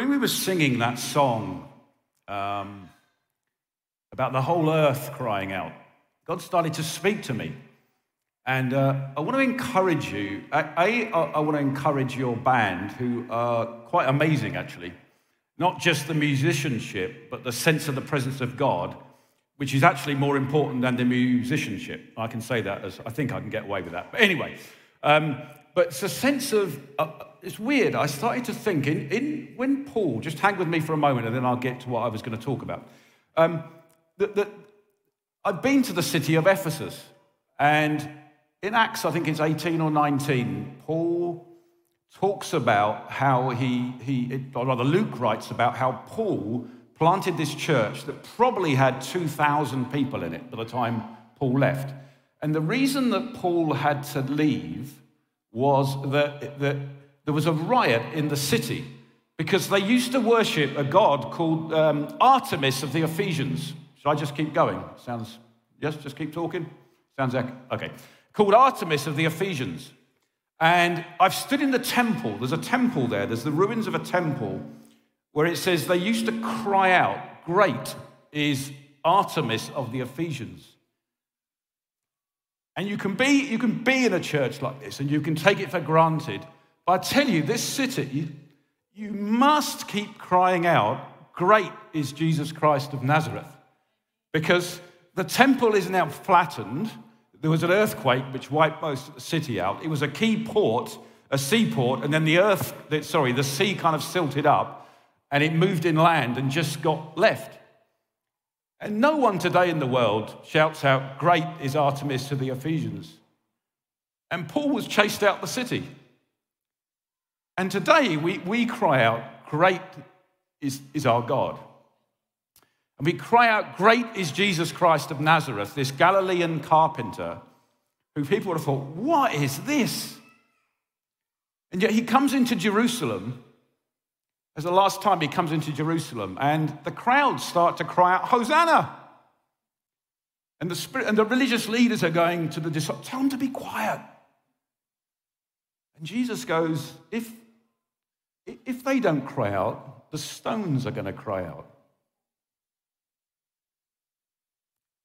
when we were singing that song um, about the whole earth crying out, God started to speak to me. And uh, I want to encourage you. I want to encourage your band, who are quite amazing, actually. Not just the musicianship, but the sense of the presence of God, which is actually more important than the musicianship. I can say that as I think I can get away with that. But anyway, um, but it's a sense of, uh, it's weird. I started to think in, in, when Paul, just hang with me for a moment and then I'll get to what I was going to talk about. Um, that, that I've been to the city of Ephesus, and in Acts, I think it's 18 or 19, Paul talks about how he, he or rather, Luke writes about how Paul planted this church that probably had 2,000 people in it by the time Paul left. And the reason that Paul had to leave was that, that there was a riot in the city because they used to worship a god called um, Artemis of the Ephesians. Should I just keep going? Sounds, yes, just keep talking? Sounds like, okay. Called Artemis of the Ephesians. And I've stood in the temple. There's a temple there. There's the ruins of a temple where it says they used to cry out, Great is Artemis of the Ephesians. And you can, be, you can be in a church like this and you can take it for granted. But I tell you, this city, you must keep crying out, Great is Jesus Christ of Nazareth. Because the temple is now flattened. There was an earthquake which wiped most of the city out. It was a key port, a seaport, and then the earth, sorry, the sea kind of silted up and it moved inland and just got left. And no one today in the world shouts out, Great is Artemis to the Ephesians. And Paul was chased out the city. And today we, we cry out, Great is, is our God. And we cry out, Great is Jesus Christ of Nazareth, this Galilean carpenter who people would have thought, What is this? And yet he comes into Jerusalem as the last time he comes into Jerusalem, and the crowds start to cry out, Hosanna! And the, spirit, and the religious leaders are going to the disciples, tell them to be quiet. And Jesus goes, if, if they don't cry out, the stones are going to cry out.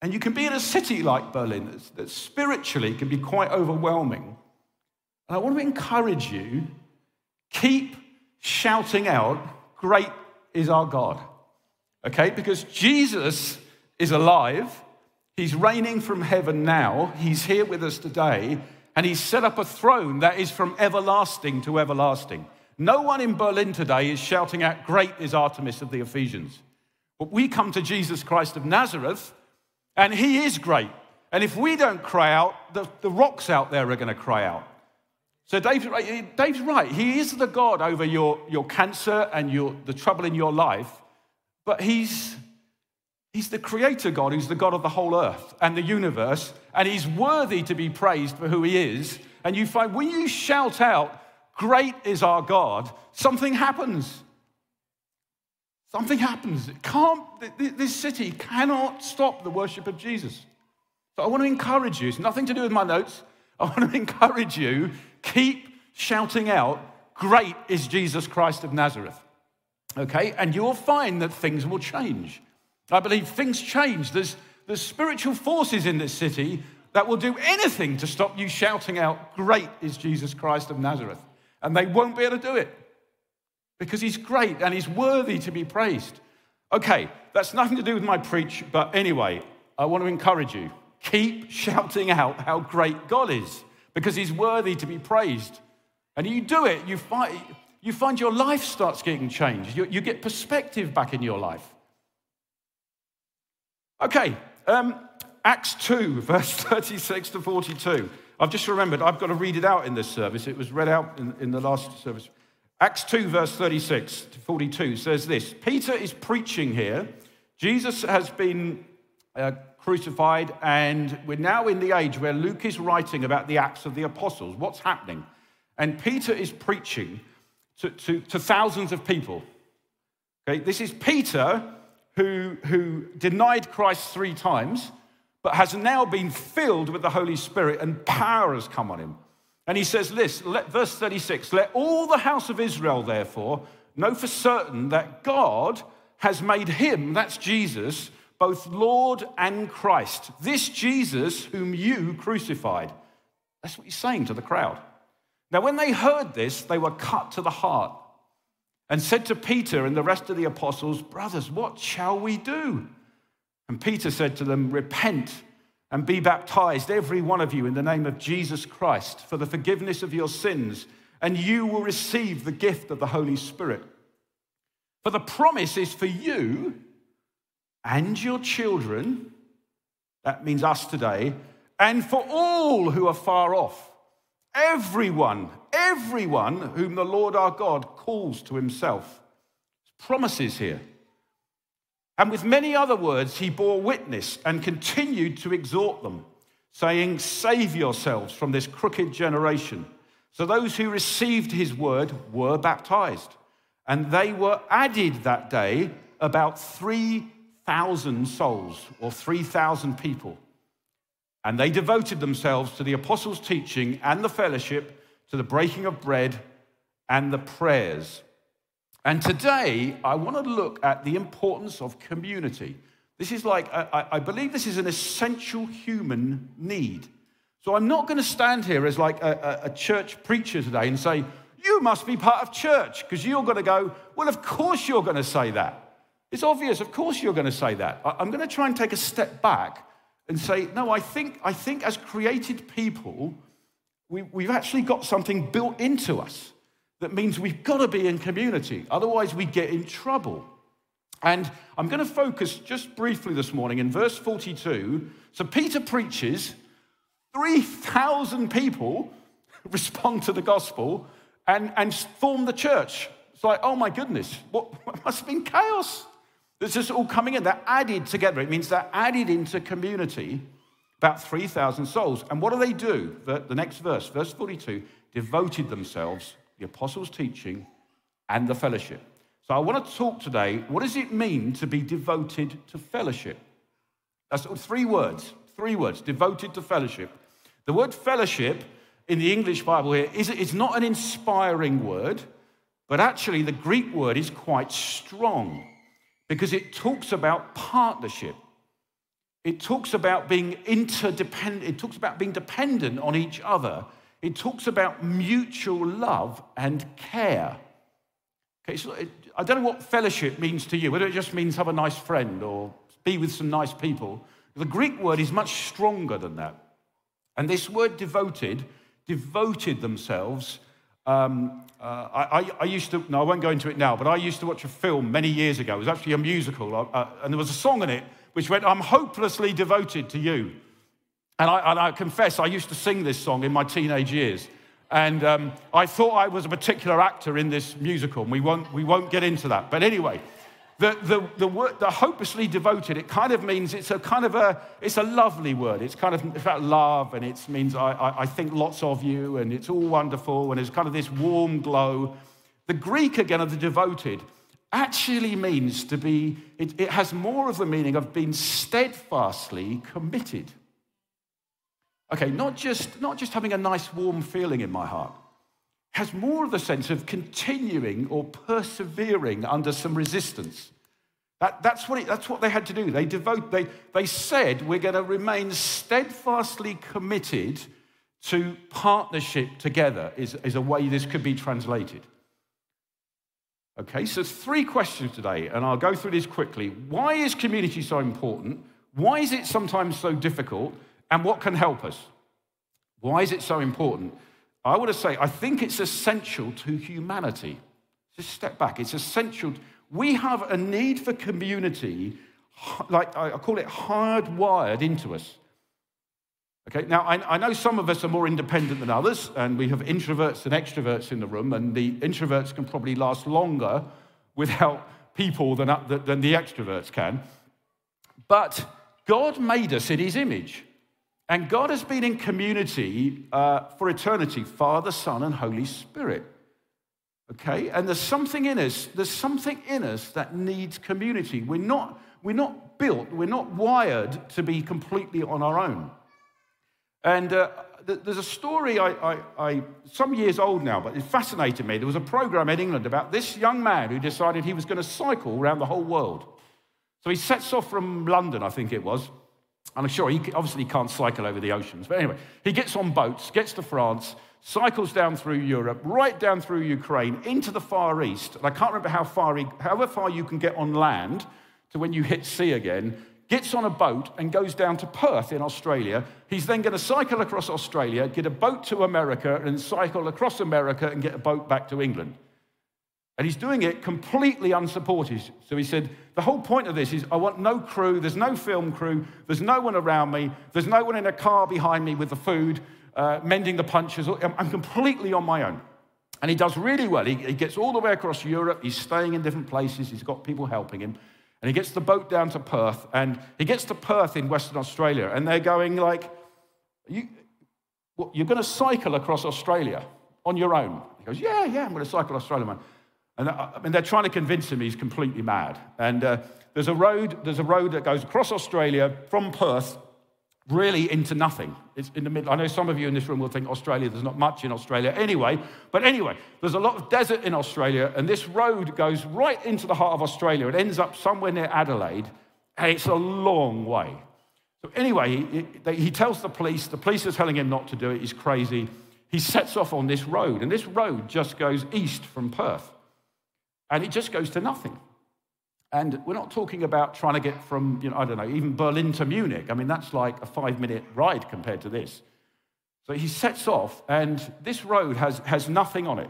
And you can be in a city like Berlin that spiritually can be quite overwhelming. And I want to encourage you keep shouting out, Great is our God. Okay? Because Jesus is alive. He's reigning from heaven now. He's here with us today. And he's set up a throne that is from everlasting to everlasting. No one in Berlin today is shouting out, Great is Artemis of the Ephesians. But we come to Jesus Christ of Nazareth, and he is great. And if we don't cry out, the, the rocks out there are going to cry out. So Dave's right. Dave's right. He is the God over your, your cancer and your, the trouble in your life, but he's, he's the creator God who's the God of the whole earth and the universe, and he's worthy to be praised for who he is. And you find when you shout out, Great is our God, something happens. Something happens. It can't, this city cannot stop the worship of Jesus. So I want to encourage you. It's nothing to do with my notes. I want to encourage you keep shouting out, Great is Jesus Christ of Nazareth. Okay? And you'll find that things will change. I believe things change. There's, there's spiritual forces in this city that will do anything to stop you shouting out, Great is Jesus Christ of Nazareth. And they won't be able to do it because he's great and he's worthy to be praised. Okay, that's nothing to do with my preach, but anyway, I want to encourage you. Keep shouting out how great God is because he's worthy to be praised. And you do it, you find, you find your life starts getting changed. You, you get perspective back in your life. Okay, um, Acts 2, verse 36 to 42. I've just remembered, I've got to read it out in this service. It was read out in, in the last service. Acts 2, verse 36 to 42 says this Peter is preaching here. Jesus has been uh, crucified, and we're now in the age where Luke is writing about the Acts of the Apostles. What's happening? And Peter is preaching to, to, to thousands of people. Okay, this is Peter who, who denied Christ three times, but has now been filled with the Holy Spirit, and power has come on him. And he says this, let, verse 36 Let all the house of Israel, therefore, know for certain that God has made him, that's Jesus, both Lord and Christ. This Jesus whom you crucified. That's what he's saying to the crowd. Now, when they heard this, they were cut to the heart and said to Peter and the rest of the apostles, Brothers, what shall we do? And Peter said to them, Repent and be baptized, every one of you, in the name of Jesus Christ, for the forgiveness of your sins, and you will receive the gift of the Holy Spirit. For the promise is for you and your children, that means us today, and for all who are far off, everyone, everyone whom the Lord our God calls to himself. Promises here. And with many other words, he bore witness and continued to exhort them, saying, Save yourselves from this crooked generation. So those who received his word were baptized, and they were added that day about 3,000 souls or 3,000 people. And they devoted themselves to the apostles' teaching and the fellowship, to the breaking of bread and the prayers. And today, I want to look at the importance of community. This is like, I, I believe this is an essential human need. So I'm not going to stand here as like a, a church preacher today and say, you must be part of church, because you're going to go, well, of course you're going to say that. It's obvious, of course you're going to say that. I'm going to try and take a step back and say, no, I think, I think as created people, we, we've actually got something built into us that means we've got to be in community. Otherwise, we get in trouble. And I'm going to focus just briefly this morning in verse 42. So Peter preaches, 3,000 people respond to the gospel and, and form the church. It's like, oh my goodness, what, what must have been chaos? It's just all coming in. They're added together. It means they're added into community, about 3,000 souls. And what do they do? The, the next verse, verse 42, devoted themselves the apostles' teaching, and the fellowship. So I want to talk today what does it mean to be devoted to fellowship? That's three words, three words, devoted to fellowship. The word fellowship in the English Bible here is not an inspiring word, but actually the Greek word is quite strong because it talks about partnership. It talks about being interdependent, it talks about being dependent on each other it talks about mutual love and care. Okay, so it, I don't know what fellowship means to you, whether it just means have a nice friend or be with some nice people. The Greek word is much stronger than that. And this word devoted, devoted themselves. Um, uh, I, I, used to, no, I won't go into it now, but I used to watch a film many years ago. It was actually a musical, uh, uh and there was a song in it which went, I'm hopelessly devoted to you. And I, and I, confess, I used to sing this song in my teenage years. And um, I thought I was a particular actor in this musical, and we won't, we won't get into that. But anyway, the, the, the, word, the hopelessly devoted, it kind of means it's a kind of a, it's a lovely word. It's kind of about love, and it means I, I, I think lots of you, and it's all wonderful, and it's kind of this warm glow. The Greek, again, of the devoted, actually means to be, it, it has more of the meaning of being steadfastly committed. Okay, not just, not just having a nice warm feeling in my heart, has more of the sense of continuing or persevering under some resistance. That, that's, what it, that's what they had to do. They, devote, they, they said, we're going to remain steadfastly committed to partnership together, is, is a way this could be translated. Okay, so three questions today, and I'll go through these quickly. Why is community so important? Why is it sometimes so difficult? and what can help us. Why is it so important? I want to say, I think it's essential to humanity. Just step back. It's essential. We have a need for community, like I call it hardwired into us. Okay, now I, I, know some of us are more independent than others, and we have introverts and extroverts in the room, and the introverts can probably last longer without people than, than the extroverts can. But God made us in his image. And God has been in community uh, for eternity Father, Son, and Holy Spirit. Okay? And there's something in us, there's something in us that needs community. We're not, we're not built, we're not wired to be completely on our own. And uh, there's a story I, I, I, some years old now, but it fascinated me. There was a program in England about this young man who decided he was going to cycle around the whole world. So he sets off from London, I think it was. And I'm sure he obviously can't cycle over the oceans. But anyway, he gets on boats, gets to France, cycles down through Europe, right down through Ukraine, into the Far East. And I can't remember how far, however far you can get on land to when you hit sea again gets on a boat and goes down to Perth in Australia. He's then going to cycle across Australia, get a boat to America, and cycle across America and get a boat back to England. And he's doing it completely unsupported. So he said, The whole point of this is I want no crew, there's no film crew, there's no one around me, there's no one in a car behind me with the food, uh, mending the punches. I'm completely on my own. And he does really well. He, he gets all the way across Europe, he's staying in different places, he's got people helping him. And he gets the boat down to Perth, and he gets to Perth in Western Australia, and they're going like, you, you're going to cycle across Australia on your own. He goes, yeah, yeah, I'm going to cycle Australia, man. And uh, I mean, they're trying to convince him he's completely mad. And uh, there's a road, there's a road that goes across Australia from Perth really into nothing. It's in the middle. I know some of you in this room will think Australia, there's not much in Australia anyway. But anyway, there's a lot of desert in Australia, and this road goes right into the heart of Australia. It ends up somewhere near Adelaide, and it's a long way. So anyway, he, he tells the police, the police are telling him not to do it, he's crazy. He sets off on this road, and this road just goes east from Perth. And it just goes to nothing. And we're not talking about trying to get from, you know, I don't know, even Berlin to Munich. I mean, that's like a five minute ride compared to this. So he sets off, and this road has, has nothing on it.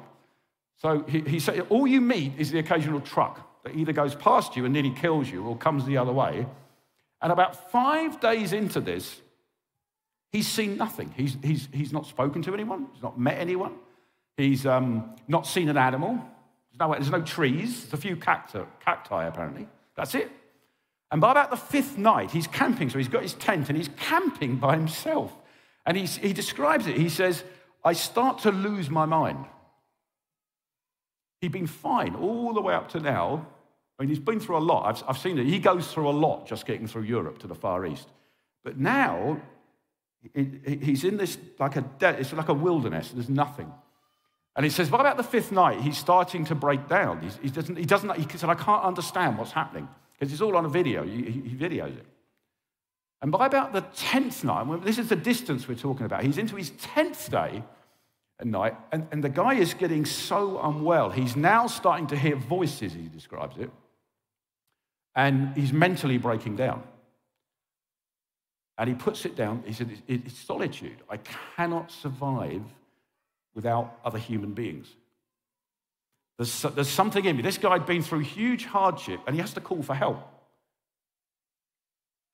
So he, he said, all you meet is the occasional truck that either goes past you and nearly kills you or comes the other way. And about five days into this, he's seen nothing. He's, he's, he's not spoken to anyone, he's not met anyone, he's um, not seen an animal, there's no, there's no trees, there's a few cacti, cacti apparently. That's it. And by about the fifth night, he's camping. So he's got his tent and he's camping by himself. And he's, he describes it. He says, I start to lose my mind. He'd been fine all the way up to now. I mean, he's been through a lot. I've, I've seen it. He goes through a lot just getting through Europe to the Far East. But now, he's in this like a, it's like a wilderness. There's nothing. And he says, What about the fifth night? He's starting to break down. He, doesn't, he doesn't, he said, I can't understand what's happening because it's all on a video. He, he, videos it. And by about the 10th night, this is the distance we're talking about, he's into his 10th day at night, and, and the guy is getting so unwell. He's now starting to hear voices, he describes it, and he's mentally breaking down. And he puts it down. He said, It's solitude. I cannot survive without other human beings. There's, there's something in me. This guy had been through huge hardship and he has to call for help.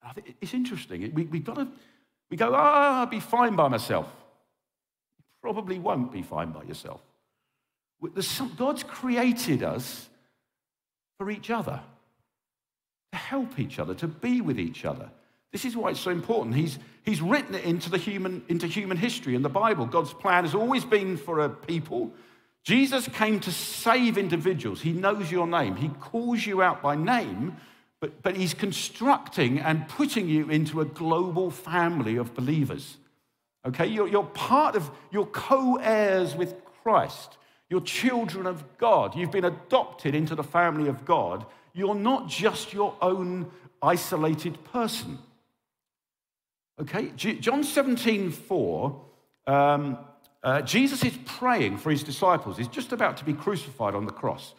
I think it's interesting. We, we got to, we go, ah, I'll be fine by myself. You probably won't be fine by yourself. Some, God's created us for each other, to help each other, to be with each other. This is why it's so important. He's, he's written it into, the human, into human history in the Bible. God's plan has always been for a people. Jesus came to save individuals. He knows your name, He calls you out by name, but, but He's constructing and putting you into a global family of believers. Okay? You're, you're part of, you're co heirs with Christ. You're children of God. You've been adopted into the family of God. You're not just your own isolated person. Okay, John 17, 4, um, uh, Jesus is praying for his disciples. He's just about to be crucified on the cross.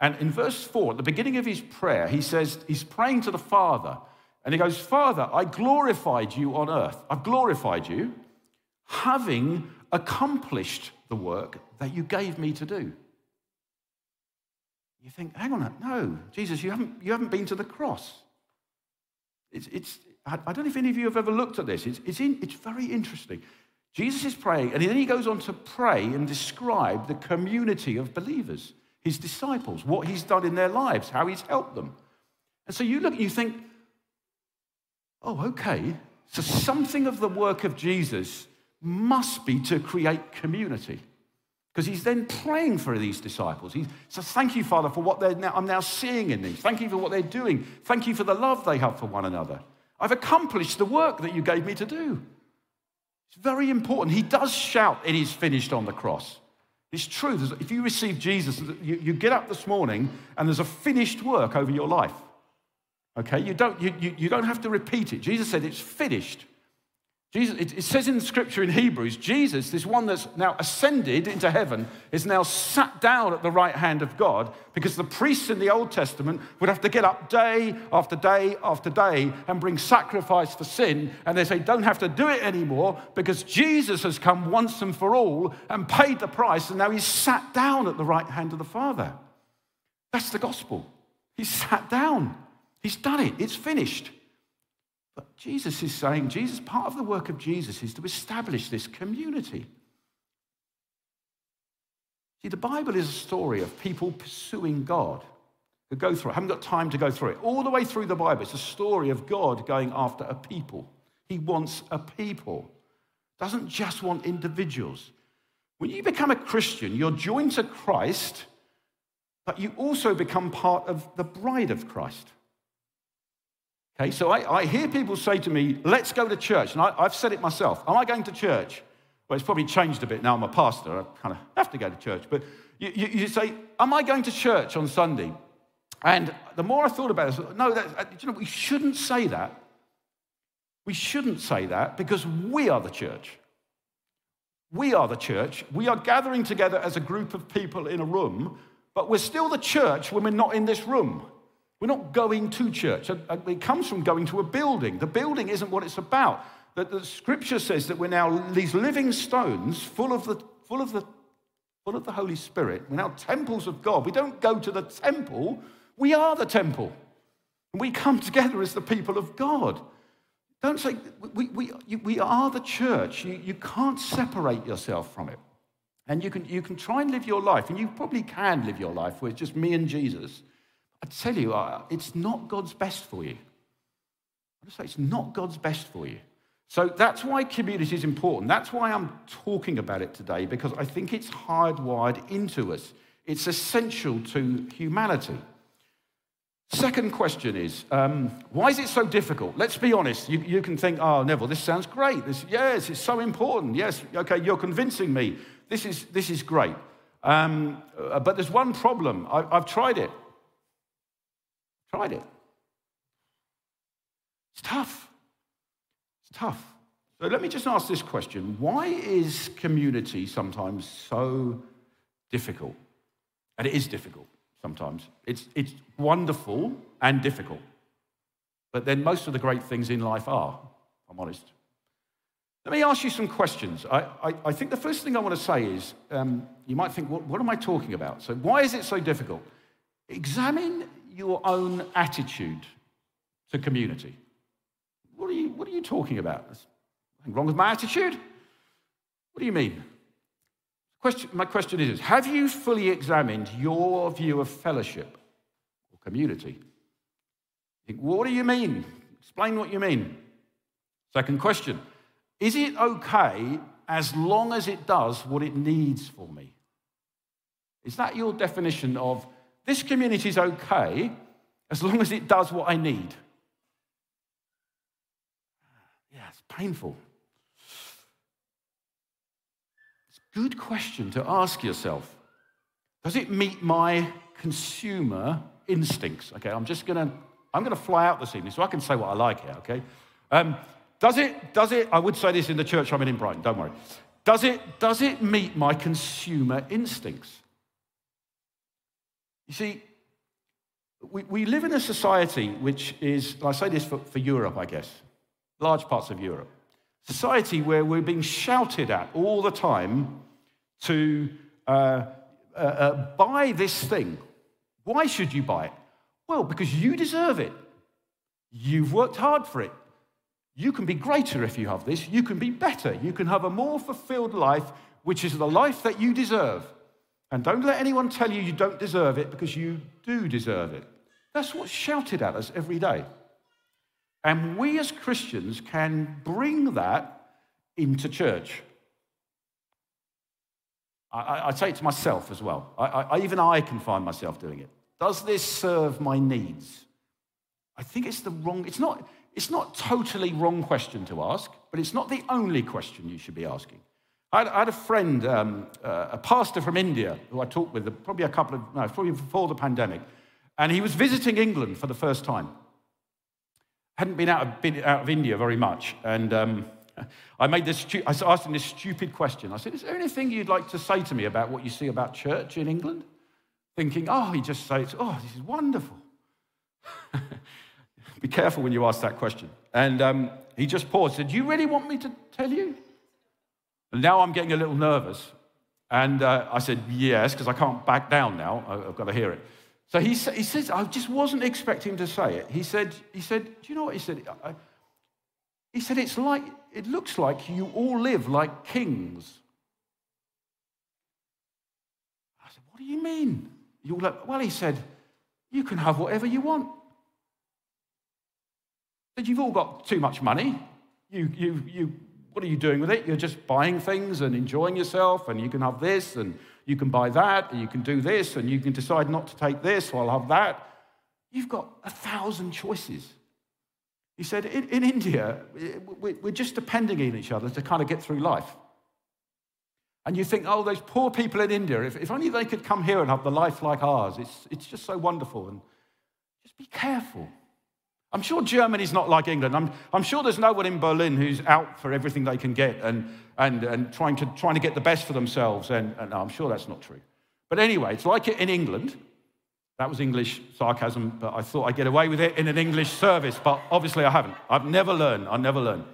And in verse 4, at the beginning of his prayer, he says, he's praying to the Father. And he goes, Father, I glorified you on earth. I've glorified you, having accomplished the work that you gave me to do. You think, hang on, no, Jesus, you haven't, you haven't been to the cross. It's, it's, I don't know if any of you have ever looked at this. It's, it's, in, it's very interesting. Jesus is praying, and then he goes on to pray and describe the community of believers, his disciples, what he's done in their lives, how he's helped them. And so you look and you think, oh, okay, so something of the work of Jesus must be to create community. Because he's then praying for these disciples. He says, Thank you, Father, for what now, I'm now seeing in these. Thank you for what they're doing. Thank you for the love they have for one another. I've accomplished the work that you gave me to do. It's very important. He does shout, It is finished on the cross. It's true. If you receive Jesus, you, you get up this morning and there's a finished work over your life. Okay? You don't, you, you, you don't have to repeat it. Jesus said, It's finished. Jesus, it, it says in Scripture in Hebrews, Jesus, this one that's now ascended into heaven, is now sat down at the right hand of God because the priests in the Old Testament would have to get up day after day after day and bring sacrifice for sin. And they say, don't have to do it anymore because Jesus has come once and for all and paid the price, and now he's sat down at the right hand of the Father. That's the gospel. He's sat down, he's done it, it's finished. But Jesus is saying, Jesus, part of the work of Jesus is to establish this community. See, the Bible is a story of people pursuing God who go through it. I haven't got time to go through it. All the way through the Bible, it's a story of God going after a people. He wants a people, doesn't just want individuals. When you become a Christian, you're joined to Christ, but you also become part of the bride of Christ. Okay, so I, I hear people say to me, let's go to church. And I, I've said it myself. Am I going to church? Well, it's probably changed a bit now. I'm a pastor. I kind of have to go to church. But you, you, you, say, Am I going to church on Sunday? And the more I thought about it, no, that, uh, you know, we shouldn't say that. We shouldn't say that because we are the church. We are the church. We are gathering together as a group of people in a room, but we're still the church when we're not in this room. We're not going to church. Uh, uh, it comes from going to a building. The building isn't what it's about. The, the scripture says that we're now these living stones full of the, full of the, full of the Holy Spirit. We're now temples of God. We don't go to the temple, we are the temple. And we come together as the people of God. Don't say, we, we, we are the church. You, you can't separate yourself from it. And you can, you can try and live your life, and you probably can live your life where it's just me and Jesus. I tell you, it's not God's best for you. I just say it's not God's best for you. So that's why community is important. That's why I'm talking about it today, because I think it's hardwired into us. It's essential to humanity. Second question is, um, why is it so difficult? Let's be honest. You, you can think, oh, Neville, this sounds great. This, yes, it's so important. Yes, okay, you're convincing me. This is, this is great. Um, uh, but there's one problem. I, I've tried it. Tried it. It's tough. It's tough. So let me just ask this question Why is community sometimes so difficult? And it is difficult sometimes. It's, it's wonderful and difficult. But then most of the great things in life are, I'm honest. Let me ask you some questions. I, I, I think the first thing I want to say is um, you might think, what, what am I talking about? So, why is it so difficult? Examine your own attitude to community. What are you, what are you talking about? There's nothing wrong with my attitude? What do you mean? Question, my question is Have you fully examined your view of fellowship or community? Think, what do you mean? Explain what you mean. Second question Is it okay as long as it does what it needs for me? Is that your definition of this community is okay as long as it does what I need. Yeah, it's painful. It's a good question to ask yourself. Does it meet my consumer instincts? Okay, I'm just gonna I'm gonna fly out this evening so I can say what I like here, okay? Um, does it, does it, I would say this in the church I'm in in Brighton, don't worry. Does it, does it meet my consumer instincts? You see, we, we live in a society which is, I say this for, for Europe, I guess, large parts of Europe, society where we're being shouted at all the time to uh, uh, uh, buy this thing. Why should you buy it? Well, because you deserve it. You've worked hard for it. You can be greater if you have this. You can be better. You can have a more fulfilled life, which is the life that you deserve. And don't let anyone tell you you don't deserve it because you do deserve it. That's what's shouted at us every day. And we as Christians can bring that into church. I, I, say it to myself as well. I, I, even I can find myself doing it. Does this serve my needs? I think it's the wrong, it's not, it's not totally wrong question to ask, but it's not the only question you should be asking. I had, a friend, um, uh, a pastor from India, who I talked with probably a couple of, no, probably before the pandemic, and he was visiting England for the first time. Hadn't been out of, been out of India very much, and um, I made this. I asked him this stupid question. I said, "Is there anything you'd like to say to me about what you see about church in England?" Thinking, "Oh, he just says, oh, this is wonderful." Be careful when you ask that question. And um, he just paused. Said, "Do you really want me to tell you?" And now I'm getting a little nervous. And uh, I said, "Yes," because I can't back down now. I've got to hear it. So he, he says, I just wasn't expecting him to say it. He said, he said, do you know what he said? I, he said, it's like, it looks like you all live like kings. I said, what do you mean? You all like, well, he said, you can have whatever you want. But you've all got too much money. You, you, you, what are you doing with it? You're just buying things and enjoying yourself, and you can have this, and you can buy that, and you can do this, and you can decide not to take this, or I'll have that. You've got a thousand choices. He said, in, in India, we're just depending on each other to kind of get through life. And you think, oh, those poor people in India, if, if only they could come here and have the life like ours, it's, it's just so wonderful. And just be careful. I'm sure Germany's not like England. I'm, I'm sure there's no one in Berlin who's out for everything they can get and, and, and trying, to, trying to get the best for themselves. And, and no, I'm sure that's not true. But anyway, it's like it in England. That was English sarcasm, but I thought I'd get away with it in an English service, but obviously I haven't. I've never learned. I never learned.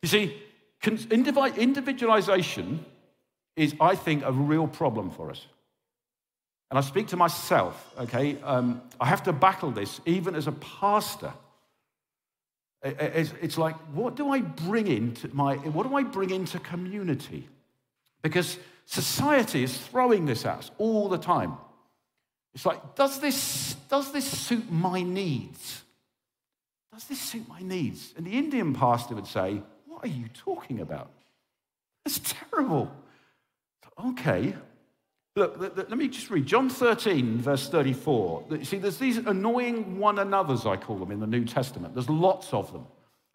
You see, individualization is, I think, a real problem for us. And I speak to myself, okay? Um, I have to battle this even as a pastor. It's like, what do I bring into my, what do I bring into community? Because society is throwing this at us all the time. It's like, does this, does this suit my needs? Does this suit my needs? And the Indian pastor would say, What are you talking about? That's terrible. Okay. Look, let me just read John 13, verse 34. You see, there's these annoying one another's, I call them, in the New Testament. There's lots of them.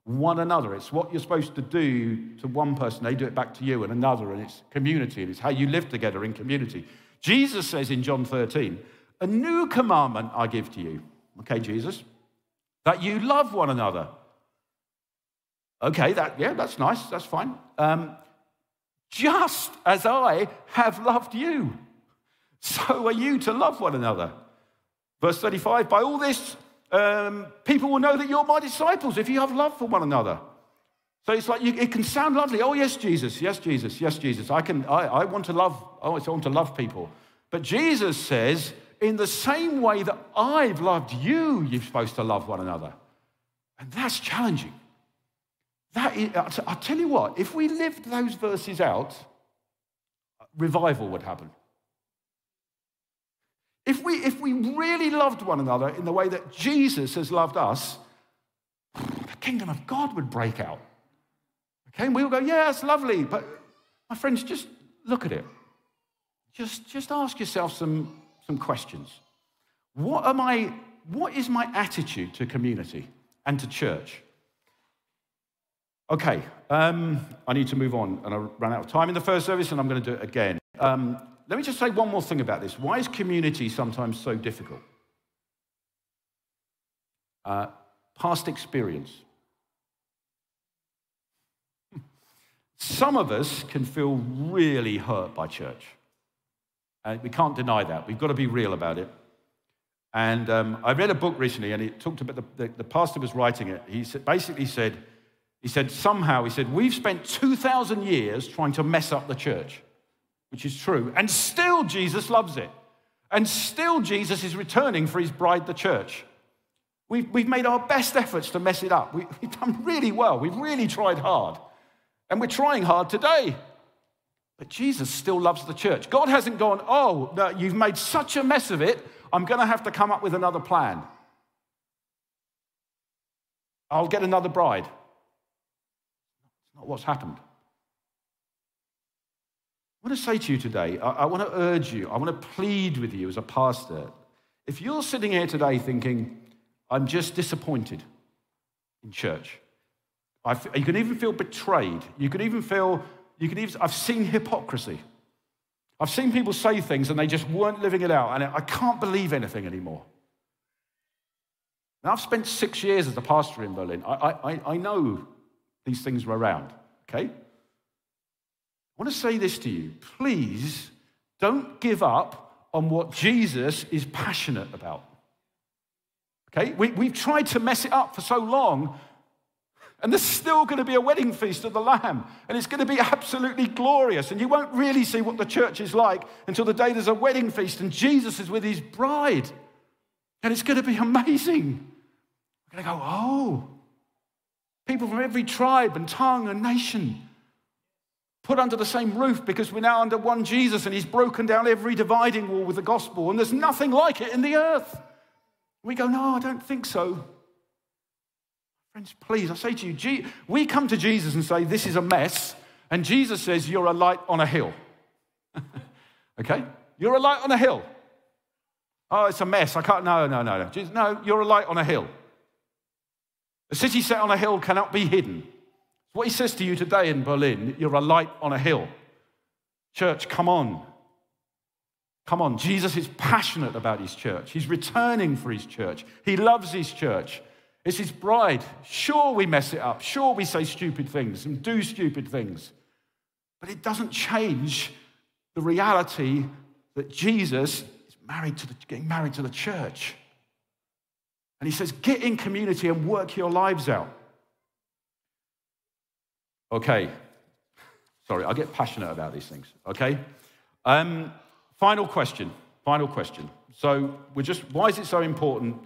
One another. It's what you're supposed to do to one person, they do it back to you, and another, and it's community, and it's how you live together in community. Jesus says in John 13, A new commandment I give to you. Okay, Jesus, that you love one another. Okay, that, yeah, that's nice, that's fine. Um, just as I have loved you so are you to love one another. Verse 35 By all this, um, people will know that you're my disciples if you have love for one another. So it's like you, it can sound lovely. Oh, yes, Jesus. Yes, Jesus. Yes, Jesus. I, can, I, I want to love, Oh, I want to love people. But Jesus says, in the same way that I've loved you, you're supposed to love one another. And that's challenging. That is, I'll tell you what, if we lived those verses out, revival would happen. If we, if we really loved one another in the way that Jesus has loved us, the kingdom of God would break out. Okay, and we will go, yeah, it's lovely. But my friends, just look at it. Just, just ask yourself some, some questions. What am I, what is my attitude to community and to church? Okay, um, I need to move on, and I ran out of time in the first service, and I'm going to do it again. Um, let me just say one more thing about this. Why is community sometimes so difficult? Uh, past experience. Some of us can feel really hurt by church. And we can't deny that. We've got to be real about it. And um, I read a book recently, and it talked about the, the, the pastor was writing it. He basically said, he said, somehow, he said, we've spent 2,000 years trying to mess up the church which is true. And still, Jesus loves it. And still, Jesus is returning for his bride, the church. We've, we've made our best efforts to mess it up. We, we've done really well. We've really tried hard. And we're trying hard today. But Jesus still loves the church. God hasn't gone, oh, no, you've made such a mess of it, I'm going to have to come up with another plan. I'll get another bride. Not what's happened. I want to say to you today, I, I want to urge you, I want to plead with you as a pastor. If you're sitting here today thinking, I'm just disappointed in church, you can even feel betrayed. You can even feel, you can even, I've seen hypocrisy. I've seen people say things and they just weren't living it out, and I can't believe anything anymore. Now, I've spent six years as a pastor in Berlin. I, I, I know these things were around, okay? I want to say this to you. Please don't give up on what Jesus is passionate about. Okay? We, we've tried to mess it up for so long, and there's still going to be a wedding feast of the Lamb, and it's going to be absolutely glorious. And you won't really see what the church is like until the day there's a wedding feast and Jesus is with his bride. And it's going to be amazing. We're going to go, oh, people from every tribe and tongue and nation put under the same roof because we're now under one Jesus and he's broken down every dividing wall with the gospel, and there's nothing like it in the earth. We go, no, I don't think so. Friends, please, I say to you, we come to Jesus and say, This is a mess. And Jesus says, You're a light on a hill. okay? You're a light on a hill. Oh, it's a mess. I can't. No, no, no, no. Jesus, no, you're a light on a hill. A city set on a hill cannot be hidden. What he says to you today in Berlin, you're a light on a hill. Church, come on. Come on. Jesus is passionate about his church. He's returning for his church. He loves his church. It's his bride. Sure, we mess it up. Sure, we say stupid things and do stupid things. But it doesn't change the reality that Jesus is married to the, getting married to the church. And he says, get in community and work your lives out. Okay. Sorry, I get passionate about these things. Okay. Um, final question. Final question. So we're just, why is it so important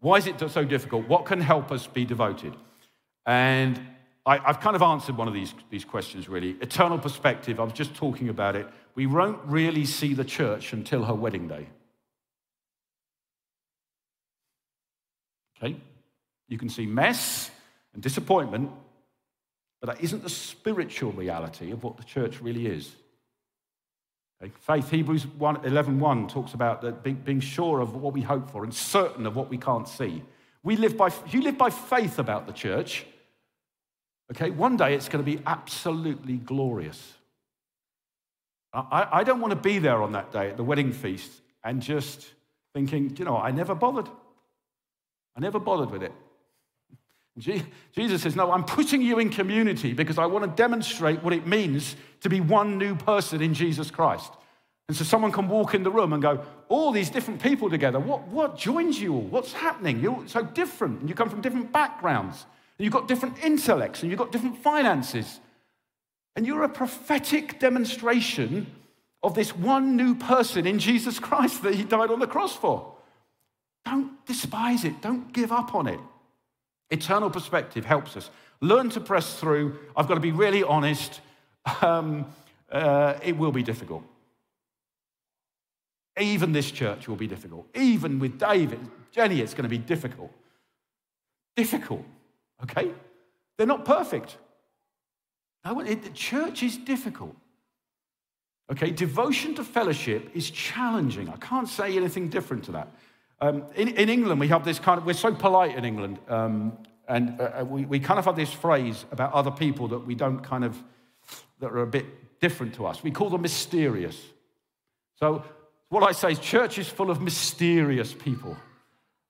why is it so difficult? What can help us be devoted? And I, have kind of answered one of these, these questions, really. Eternal perspective, I was just talking about it. We won't really see the church until her wedding day. Okay? You can see mess and disappointment, but that isn't the spiritual reality of what the church really is. Faith, Hebrews 1, 11 1 talks about being, being sure of what we hope for and certain of what we can't see. We live by, you live by faith about the church, okay, one day it's going to be absolutely glorious. I, I don't want to be there on that day at the wedding feast and just thinking, you know, I never bothered. I never bothered with it. Jesus says, No, I'm putting you in community because I want to demonstrate what it means to be one new person in Jesus Christ. And so someone can walk in the room and go, All these different people together, what, what joins you all? What's happening? You're so different. And you come from different backgrounds. And you've got different intellects and you've got different finances. And you're a prophetic demonstration of this one new person in Jesus Christ that he died on the cross for. Don't despise it, don't give up on it. Eternal perspective helps us. Learn to press through. I've got to be really honest. Um, uh, it will be difficult. Even this church will be difficult. Even with David, Jenny, it's going to be difficult. Difficult, okay? They're not perfect. No, it, the church is difficult. Okay, devotion to fellowship is challenging. I can't say anything different to that. Um, in, in, England, we have this kind of, we're so polite in England, um, and uh, uh, we, we kind of have this phrase about other people that we don't kind of, that are a bit different to us. We call them mysterious. So, what I say is, church is full of mysterious people.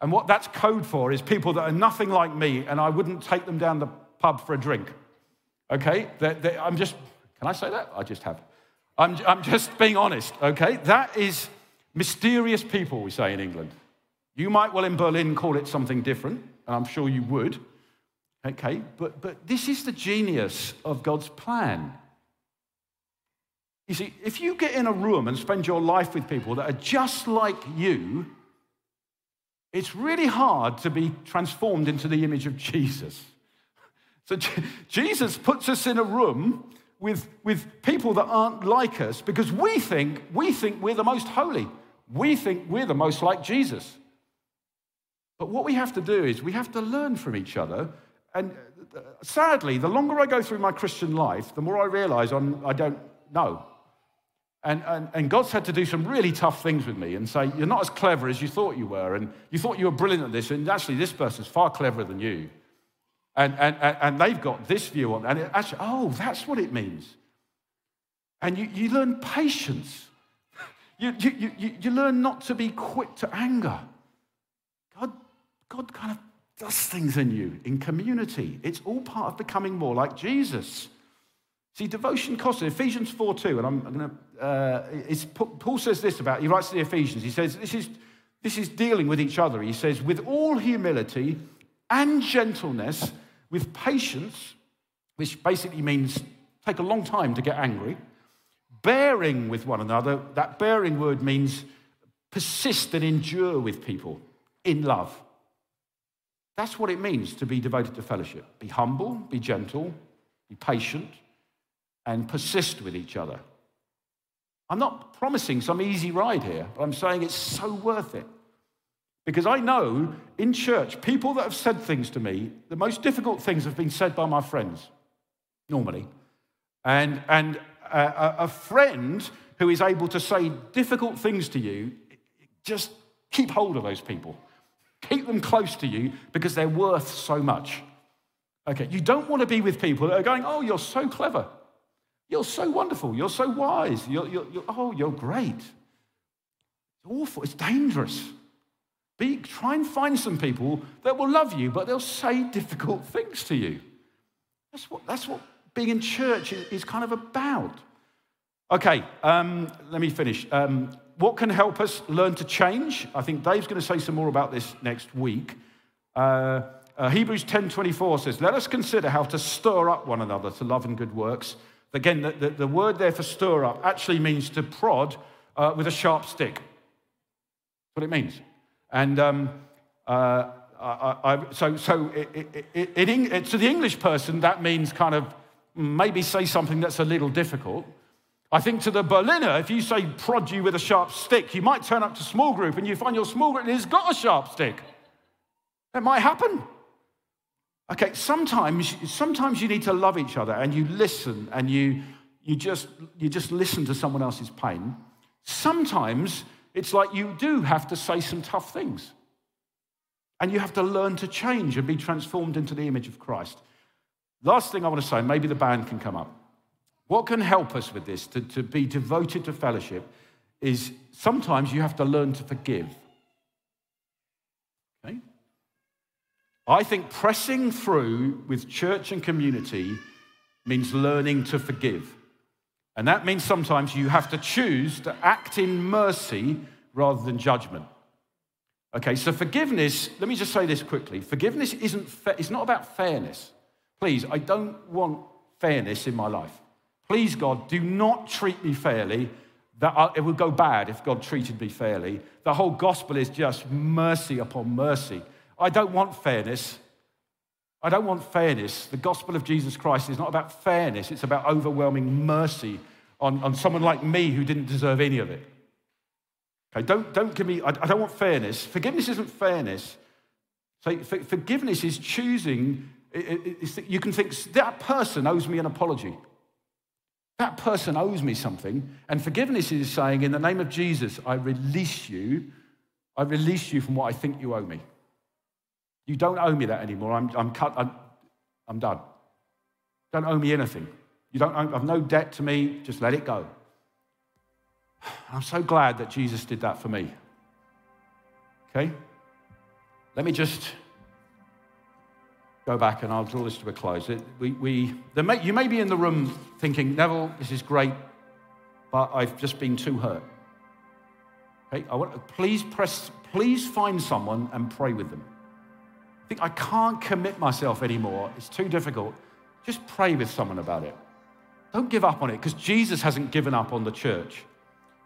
And what that's code for is people that are nothing like me, and I wouldn't take them down the pub for a drink. Okay? They're, they're, I'm just, can I say that? I just have. I'm, I'm just being honest, okay? That is mysterious people, we say in England. You might well in Berlin call it something different, and I'm sure you would. Okay, but, but this is the genius of God's plan. You see, if you get in a room and spend your life with people that are just like you, it's really hard to be transformed into the image of Jesus. So Jesus puts us in a room with, with people that aren't like us because we think, we think we're the most holy. We think we're the most like Jesus. But what we have to do is we have to learn from each other. And uh, sadly, the longer I go through my Christian life, the more I realize I'm, I don't know. And, and, and God's had to do some really tough things with me and say, You're not as clever as you thought you were. And you thought you were brilliant at this. And actually, this person's far cleverer than you. And, and, and they've got this view on, and it actually, oh, that's what it means. And you, you learn patience. You, you, you, you learn not to be quick to anger. God, God kind of does things in you in community. It's all part of becoming more like Jesus. See, devotion costs. Ephesians 4 2, and I'm, I'm going to, uh, Paul says this about, he writes to the Ephesians, he says, this is, this is dealing with each other. He says, with all humility and gentleness, with patience, which basically means take a long time to get angry, bearing with one another. That bearing word means persist and endure with people in love. That's what it means to be devoted to fellowship. Be humble, be gentle, be patient, and persist with each other. I'm not promising some easy ride here, but I'm saying it's so worth it. Because I know in church, people that have said things to me, the most difficult things have been said by my friends, normally. And, and a, a friend who is able to say difficult things to you, just keep hold of those people. Keep them close to you because they're worth so much. Okay, you don't want to be with people that are going, oh, you're so clever. You're so wonderful. You're so wise. You're, you're, you're, oh, you're great. It's awful. It's dangerous. Be, try and find some people that will love you, but they'll say difficult things to you. That's what, that's what being in church is, kind of about. Okay, um, let me finish. Um, what can help us learn to change? I think Dave's going to say some more about this next week. Uh, uh, Hebrews 10:24 says, "Let us consider how to stir up one another to love and good works." Again, the, the, the word there for stir up actually means to prod uh, with a sharp stick. That's what it means. And um, uh, I, I, so, so it, it, it, to the English person, that means kind of maybe say something that's a little difficult. I think to the Berliner, if you say prod you with a sharp stick, you might turn up to small group and you find your small group has got a sharp stick. That might happen. Okay, sometimes, sometimes you need to love each other and you listen and you, you, just, you just listen to someone else's pain. Sometimes it's like you do have to say some tough things. And you have to learn to change and be transformed into the image of Christ. Last thing I want to say, maybe the band can come up. What can help us with this, to, to be devoted to fellowship, is sometimes you have to learn to forgive. Okay? I think pressing through with church and community means learning to forgive. And that means sometimes you have to choose to act in mercy rather than judgment. Okay, so forgiveness, let me just say this quickly. Forgiveness isn't fa- it's not about fairness. Please, I don't want fairness in my life. Please, God, do not treat me fairly. That I, uh, it would go bad if God treated me fairly. The whole gospel is just mercy upon mercy. I don't want fairness. I don't want fairness. The gospel of Jesus Christ is not about fairness, it's about overwhelming mercy on, on someone like me who didn't deserve any of it. Okay, don't, don't give me, I, I don't want fairness. Forgiveness isn't fairness. So for, forgiveness is choosing, it, it, you can think that person owes me an apology. That person owes me something. And forgiveness is saying, in the name of Jesus, I release you. I release you from what I think you owe me. You don't owe me that anymore. I'm, I'm cut. I'm, I'm done. Don't owe me anything. You don't owe, have no debt to me. Just let it go. I'm so glad that Jesus did that for me. Okay? Let me just go back and I'll draw this to a close. It, we, we, may, you may be in the room thinking, Neville, this is great, but I've just been too hurt. Okay, I want, please press, please find someone and pray with them. I think I can't commit myself anymore. It's too difficult. Just pray with someone about it. Don't give up on it because Jesus hasn't given up on the church.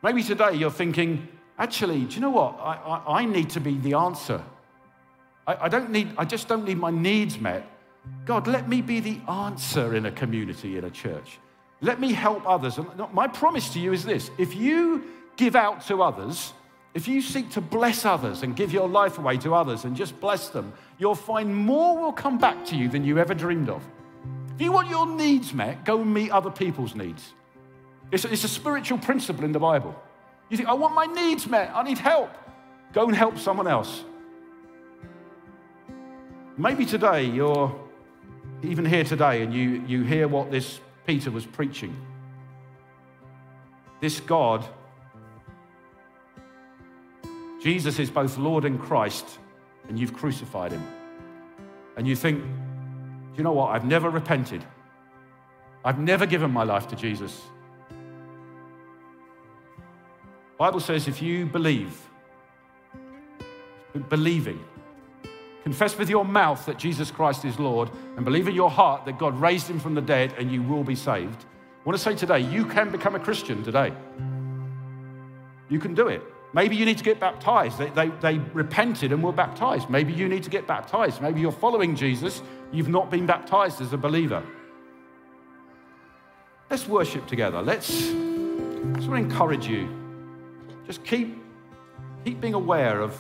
Maybe today you're thinking, actually, do you know what? I, I, I need to be the answer I, I, don't need, I just don't need my needs met. God, let me be the answer in a community, in a church. Let me help others. And my promise to you is this if you give out to others, if you seek to bless others and give your life away to others and just bless them, you'll find more will come back to you than you ever dreamed of. If you want your needs met, go and meet other people's needs. It's a, it's a spiritual principle in the Bible. You think, I want my needs met, I need help. Go and help someone else. Maybe today you're, even here today and you, you hear what this Peter was preaching, this God, Jesus is both Lord and Christ, and you've crucified him. And you think, do you know what? I've never repented. I've never given my life to Jesus. Bible says if you believe, believing, confess with your mouth that Jesus Christ is Lord, and believe in your heart that God raised him from the dead and you will be saved. I want to say today, you can become a Christian today. You can do it. Maybe you need to get baptized. They, they, they, repented and were baptized. Maybe you need to get baptized. Maybe you're following Jesus. You've not been baptized as a believer. Let's worship together. Let's, let's encourage you. Just keep, keep being aware of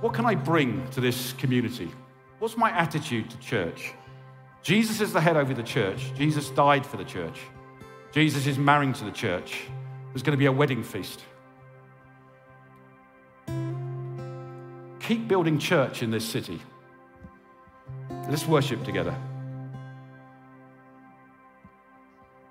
what can I bring to this community? What's my attitude to church? Jesus is the head over the church. Jesus died for the church. Jesus is marrying to the church. There's going to be a wedding feast. Keep building church in this city. Let's worship together.